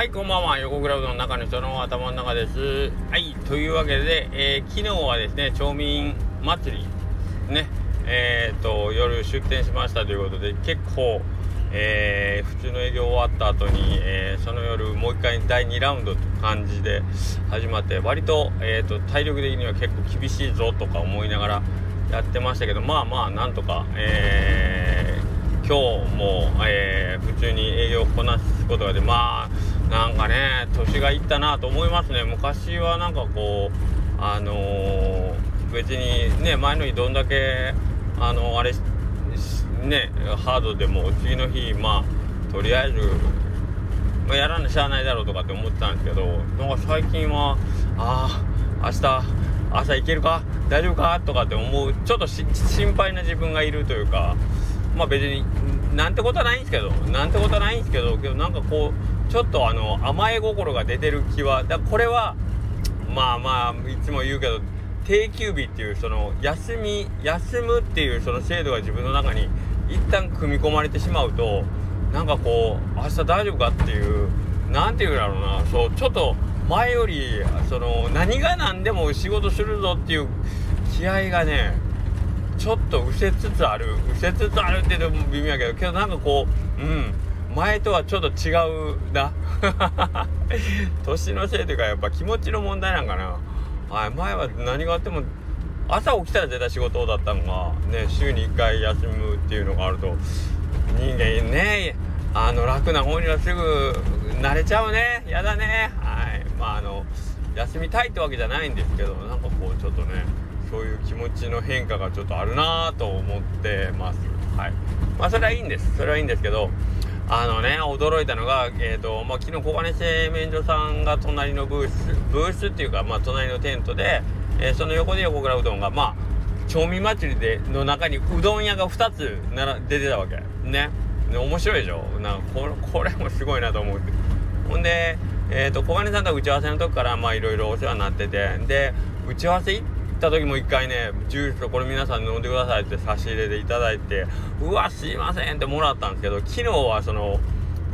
はい、こんばんは。横クラブの中の人の頭の中です。はい、というわけで、えー、昨日はですね、町民祭り、ね、えー、と、夜出店しましたということで、結構、えー、普通の営業終わった後に、え、その夜もう一回第2ラウンドという感じで始まって割と,、えーと、体力的には結構厳しいぞとか思いながらやってましたけどまあまあなんとか、えー、今日も、え、普通に営業をこなすことができまあなんかね年がいったなと思いますね。昔はなんかこうあのー、別にね前の日どんだけあのあれねハードでも次の日まあとりあえず、まあ、やらなしゃあないだろうとかって思ってたんですけどなんか最近はああ明日朝行けるか？大丈夫か？とかって思うちょっと心配な自分がいるというかまあ別になんてことはないんですけどなんてことはないんですけどけどなんかこうちょっとあの甘え心が出てる気はだこれはまあまあいつも言うけど定休日っていうその休み休むっていうその制度が自分の中に一旦組み込まれてしまうとなんかこう明日大丈夫かっていう何て言うんだろうな。そうちょっと前よりその何が何でも仕事するぞっていう気合がねちょっと失せつつある。失せつつあるって言うと微妙やけどけどなんかこううん。前とはちょっと違うな。年のせいというかやっぱ気持ちの問題なんかな。はい前は何があっても朝起きたら絶対仕事だったのがね週に1回休むっていうのがあると人間ねあの楽な方にはすぐ慣れちゃうね。やだね。はい。まああの休みたいってわけじゃないんですけどなんかこうちょっとねそういう気持ちの変化がちょっとあるなと思ってます。はい。まあそれはいいんです。それはいいんですけどあのね驚いたのが、えーとまあ、昨日小金製麺所さんが隣のブースブースっていうか、まあ、隣のテントでえー、その横で横倉うどんがまあ町民祭りでの中にうどん屋が2つなら出てたわけ。ね。ね面白いでしょ？なんかこれこれもすごいなと思うほんでえ、ー、と小金さんと打ち合わせの時からまあいろいろお世話になってて。で打ち合わせ行ってた時も一回ねジュースとこれ皆さん飲んでくださいって差し入れでいただいてうわすいませんってもらったんですけど昨日はその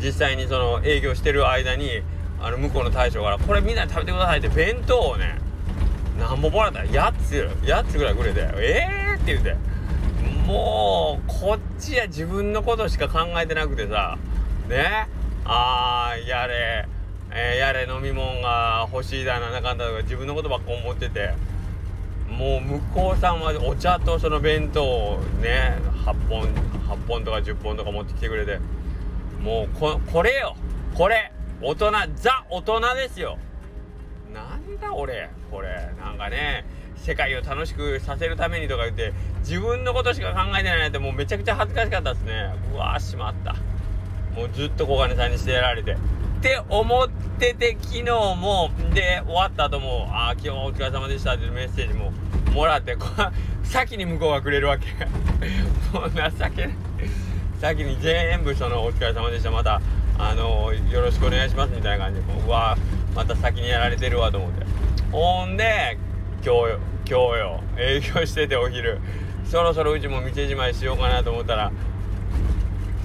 実際にその営業してる間にあの向こうの大将から「これみんなで食べてください」って弁当をね何本もらった。ら8つ8つぐらいくれてええー、って言うてもうこっちは自分のことしか考えてなくてさねあーやれ、えー、やれ飲み物が欲しいだなんだかんだとか自分のことばっか思っててもう向こうさんはお茶とその弁当をね8本8本とか10本とか持ってきてくれてもうここれよ。これ。大人ザ大人ですよ。なんだ俺これ。なんかね世界を楽しくさせるためにとか言って自分のことしか考えてないなんてもうめちゃくちゃ恥ずかしかったですね。うわーしまった。もうずっと小金さんにしてやられて。って思ってて昨日もで終わった後も「ああ今日はお疲れ様でした」っていうメッセージももらってこ 先に向こうがくれるわけ。もう情けない。先に全部その「お疲れ様でした。またあのよろしくお願いします」みたいな感じでうわまた先にやられてるわと思って。ほんで今日よ今日よ。営業しててお昼。そろそろうちも店じまいしようかなと思ったら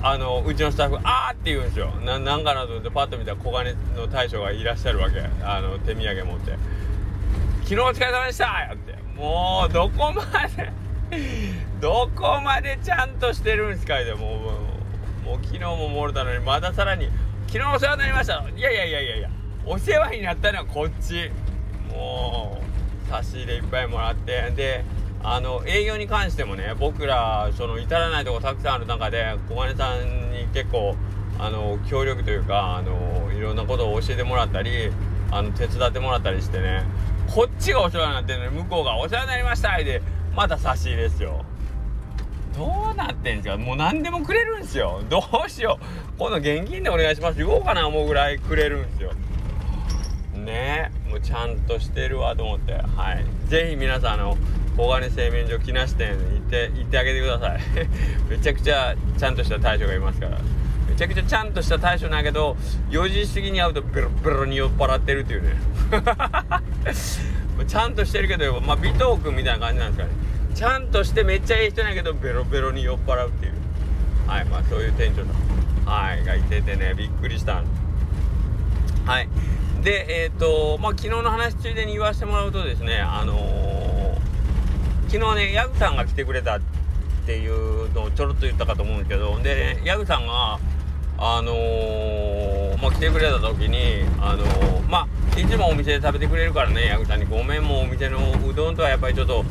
あのうちのスタッフ「あー」って言うんですよ。ななんかなと思ってパッと見たら小金の大将がいらっしゃるわけ。あの手土産持って「昨日お疲れ様でした!」って。もうどこまでどこまでちゃんとしてるんすかいで。もうもう昨日も漏れたのにまださらに「昨日お世話になりました」いやいやいやいやいやお世話になったのはこっち。もう差し入れいっぱいもらって。であの営業に関してもね僕らその至らないとこたくさんある中で小金さんに結構あの協力というかあのいろんなことを教えてもらったりあの手伝ってもらったりしてねこっちがお世話になってるのに向こうが「お世話になりました」でまた差し入れですよ。どうなってんすか？もう何でもくれるんすよ。どうしよう。今度現金でお願いします。言おうかな思うぐらいくれるんすよ。ねもうちゃんとしてるわと思ってはい是非皆さんあの小金製麺所木梨店行って行ってあげてください。めちゃくちゃちゃんとした大将がいますから。めちゃくちゃちゃんとした大将なんやけど4時過ぎに会うとベロベロに酔っ払ってるっていうね。ちゃんとしてるけどまあ美藤君みたいな感じなんですかね。ちゃんとしてめっちゃいい人なんやけどベロベロに酔っ払うっていう。はいまあそういう店長さん。はいがいててねびっくりしたはい。でえっ、ー、とまあ昨日の話ついでに言わせてもらうとですねあのー、昨日ねヤグさんが来てくれたっていうのをちょろっと言ったかと思うんですけどで、ヤグさんがあのー、まあ来てくれた時にあのまあいつもお店で食べてくれるからねヤグさんに。ごめんもうお店のうどんとはやっぱりちょっと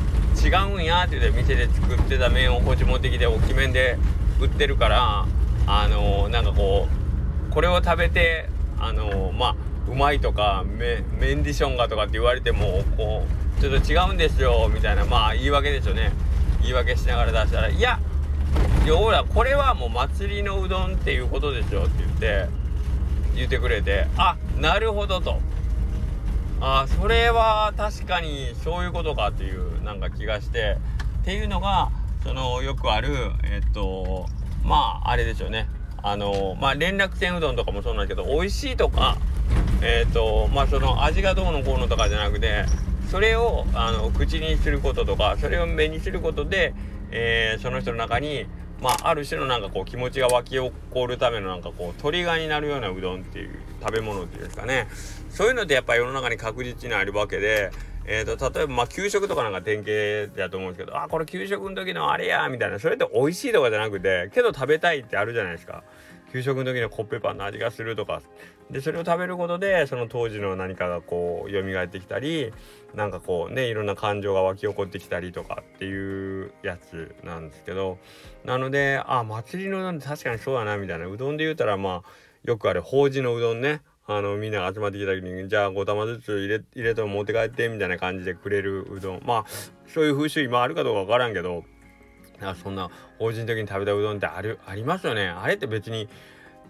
違うんやって言って店で作ってた麺をこっち持ってきて大きめで売ってるからあのなんかこうこれを食べてあのまあうまいとかメメンディションがとかって言われてもこうちょっと違うんですよみたいな。まあ言い訳ですよね。言い訳しながら出したら「いや要はこれはもう祭りのうどんっていうことですよ」って言って言ってくれて「あなるほど」と。あそれは確かにそういうことかっていうなんか気がして。っていうのがそのよくあるえっとまああれですよね。あのまあ連絡船うどんとかもそうなんですけど美味しいとかえっ、とまあその味がどうのこうのとかじゃなくてそれをあの口にすることとかそれを目にすることで、えー、その人の中にまあある種のなんかこう気持ちが湧き起こるためのなんかこうトリガーになるようなうどんっていう食べ物っていうんですかね。そういうのってやっぱ世の中に確実にあるわけでえーと、例えばまあ給食とかなんか典型だと思うんですけどあこれ給食の時のあれやみたいな。それって美味しいとかじゃなくてけど食べたいってあるじゃないですか。給食の時のコッペパンの味がするとか。でそれを食べることでその当時の何かがこう蘇ってきたりなんかこうねいろんな感情が湧き起こってきたりとかっていうやつなんですけど。なのであ祭りのうどんて確かにそうだなみたいな。うどんで言うたらまあよくある法事のうどんね。あのみんなが集まってきた時にじゃあ5玉ずつ入れ入れても持って帰ってみたいな感じでくれるうどん。まあそういう風習今あるかどうか分からんけど。なんそんな法人的に食べたうどんってあるありますよね。あれって別に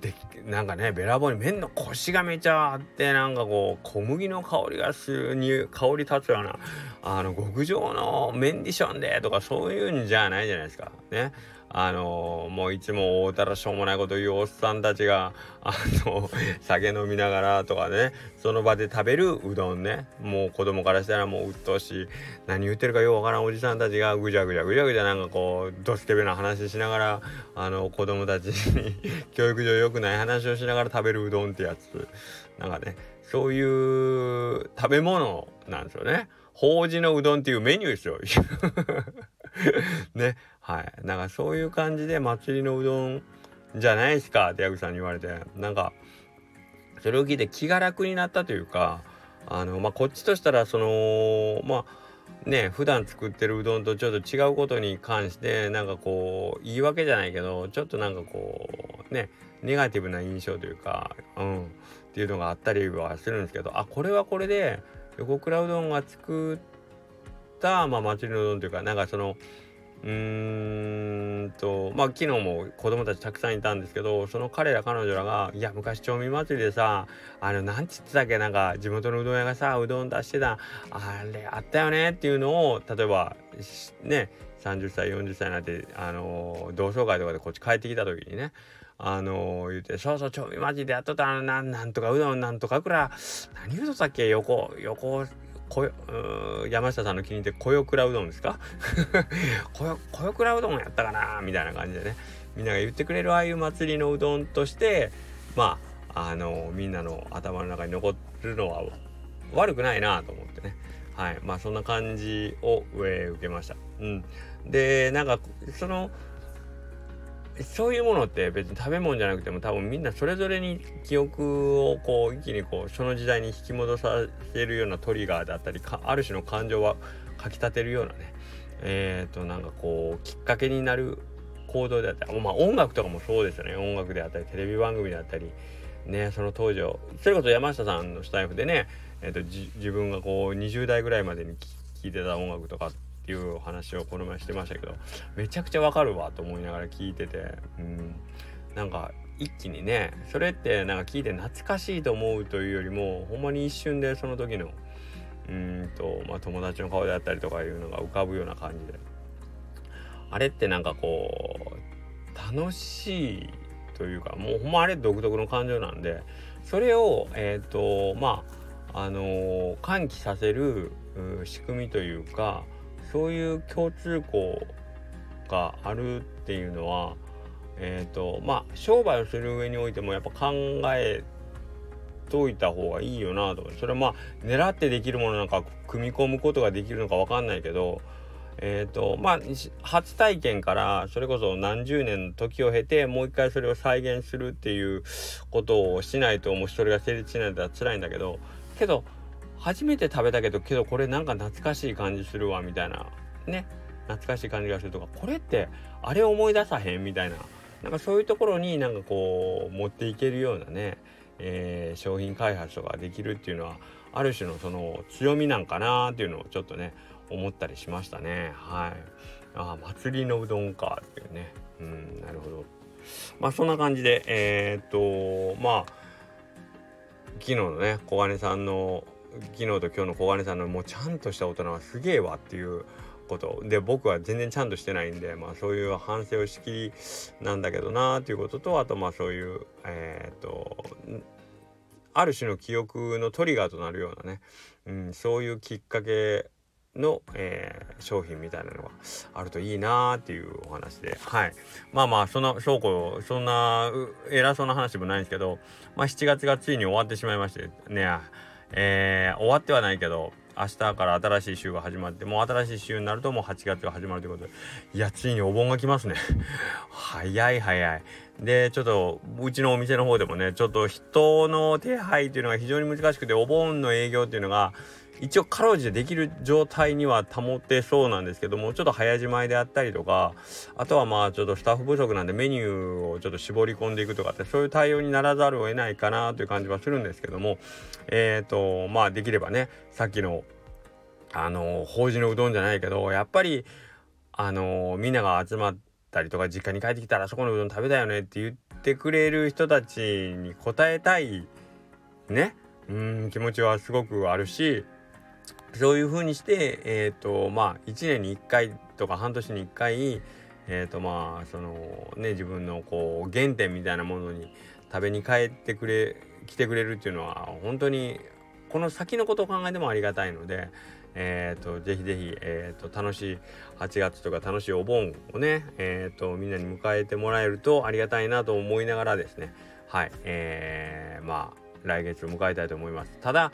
でなんかねべらぼうに麺のコシがめちゃあってなんかこう小麦の香りがするに香り立つようなあの極上のメンディションでとかそういうんじゃないじゃないですか。ね。あのもういつも大たらしょうもないこと言うおっさんたちがあの 酒飲みながらとかねその場で食べるうどんねもう子供からしたらもう鬱陶しい何言ってるかようわからんおじさんたちがぐじゃぐじゃぐじゃぐじゃなんかこうドスケベな話しながらあの子供たちに 教育上良くない話をしながら食べるうどんってやつなんかねそういう食べ物なんですよね。法事のうどんっていうメニューですよ。ね。はい。なんかそういう感じで祭りのうどんじゃないですか？って矢口さんに言われて、なんか、それを聞いて気が楽になったというか、あの、まあ、こっちとしたら、その、まあ、ね、普段作ってるうどんとちょっと違うことに関して、なんかこう、言い訳じゃないけど、ちょっとなんかこう、ね、ネガティブな印象というか、うん、っていうのがあったりはするんですけど、あ、これはこれで、横倉うどんが作っ、まあ、祭りのうどんというかなんかそのうーんとまあ昨日も子供たちたくさんいたんですけどその彼ら彼女らが「いや昔町民祭りでさあのなんつってたっけなんか地元のうどん屋がさうどん出してたあれあったよね」っていうのを例えばね30歳40歳になってあの同窓会とかでこっち帰ってきた時にねあの、言うて、そうそう、ちょみまじでやっとったの、な、なんとかうどん、なんとかくら、何言うとったっけ横、横、こよ、山下さんの気に入って、こよくらうどんですか？こよ、こよくらうどんやったかな？みたいな感じでね、みんなが言ってくれるああいう祭りのうどんとして、まあ、あの、みんなの頭の中に残るのは悪くないなと思ってね。はい。まあ、そんな感じを、えー、受けました。うん。で、なんか、その、そういうものって別に食べ物じゃなくても多分みんなそれぞれに記憶をこう一気にこうその時代に引き戻させるようなトリガーだったりある種の感情はかきたてるようなねえっ、ー、となんかこうきっかけになる行動であったりまあ音楽とかもそうですよね。音楽であったりテレビ番組であったりねその当時をそれこそ山下さんのスタイフでね、えーと、自分がこう20代ぐらいまでに聴いてた音楽とかっていう話をこの前してましたけどめちゃくちゃわかるわと思いながら聞いててうん。なんか一気にねそれってなんか聞いて懐かしいと思うというよりもほんまに一瞬でその時のうんとまあ友達の顔であったりとかいうのが浮かぶような感じで。あれってなんかこう楽しいというかもうほんまあれ独特の感情なんでそれをえっ、ー、とまああのー、喚起させる仕組みというかそういう共通項があるっていうのはえ、ー、とまあ商売をする上においてもやっぱ考えといた方がいいよなと。それはまあ狙ってできるものなんか組み込むことができるのか分かんないけどえーとまあ、初体験からそれこそ何十年の時を経てもう一回それを再現するっていうことをしないともしそれが成立しないと辛いんだけどけど初めて食べたけどけどこれなんか懐かしい感じするわみたいな。ね。懐かしい感じがするとか。これってあれ思い出さへんみたいな。なんかそういうところになんかこう持っていけるようなね、えー、商品開発とかできるっていうのはある種のその強みなんかなっていうのをちょっとね思ったりしましたね。はい。あ祭りのうどんかっていうね。うんなるほど。まあそんな感じでえー、っとまあ昨日のね小金さんの昨日と今日の小金さんのもうちゃんとした大人はすげえわっていうことで僕は全然ちゃんとしてないんでまあそういう反省をしきりなんだけどなっていうこととあとまあそういうえー、っとある種の記憶のトリガーとなるようなね、うん、そういうきっかけの、えー、商品みたいなのがあるといいなーっていうお話ではい。まあまあそんな倉庫そんな偉そうな話もないんですけどまあ7月がついに終わってしまいましてねえー、終わってはないけど明日から新しい週が始まってもう新しい週になるともう8月が始まるということでいやついにお盆が来ますね。早い早い。でちょっとうちのお店の方でもねちょっと人の手配っていうのが非常に難しくてお盆の営業っていうのが一応かろうじてできる状態には保てそうなんですけどもちょっと早じまいであったりとかあとはまあちょっとスタッフ不足なんでメニューをちょっと絞り込んでいくとかってそういう対応にならざるを得ないかなという感じはするんですけどもえっ、ー、とまあできればねさっきのあの法事のうどんじゃないけどやっぱりあのみんなが集まったりとか実家に帰ってきたらそこのうどん食べたよねって言ってくれる人たちに応えたいね。うん気持ちはすごくあるしそういう風にしてえっ、ー、とまあ1年に1回とか半年に1回えっ、ー、とまあそのね自分のこう原点みたいなものに食べに帰ってくれ来てくれるっていうのは本当にこの先のことを考えてもありがたいのでえーと、ぜひぜひ、えーと、楽しい8月とか楽しいお盆をね、えーと、みんなに迎えてもらえるとありがたいなと思いながらですねはい、えー、まあ来月を迎えたいと思います。ただ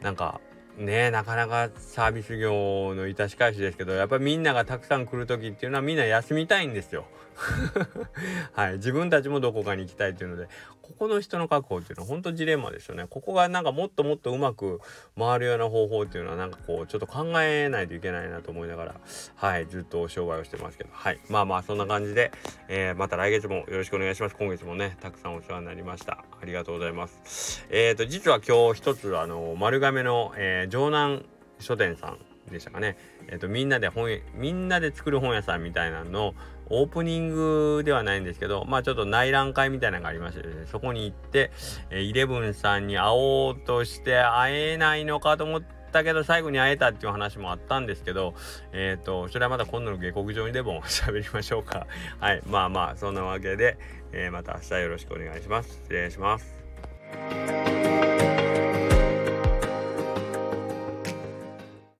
なんかねなかなかサービス業の致し返しですけどやっぱりみんながたくさん来る時っていうのはみんな休みたいんですよ。はい自分たちもどこかに行きたいっていうのでここの人の確保っていうのは本当ジレンマですよね。ここがなんかもっともっとうまく回るような方法っていうのはなんかこうちょっと考えないといけないなと思いながらはいずっと商売をしてますけどはいまあまあそんな感じで、えー、また来月もよろしくお願いします。今月もねたくさんお世話になりました。ありがとうございます。えっ、ー、と実は今日一つあの丸亀の、えー、城南書店さんでしたかね、えーと、みんなで本みんなで作る本屋さんみたいなのオープニングではないんですけどまあちょっと内覧会みたいなのがありましてですねそこに行って、えー、イレブンさんに会おうとして会えないのかと思ったけど最後に会えたっていう話もあったんですけどえっ、ー、とそれはまた今度の下克上にでも喋りましょうか。はいまあまあそんなわけで、えー、また明日よろしくお願いします。失礼します。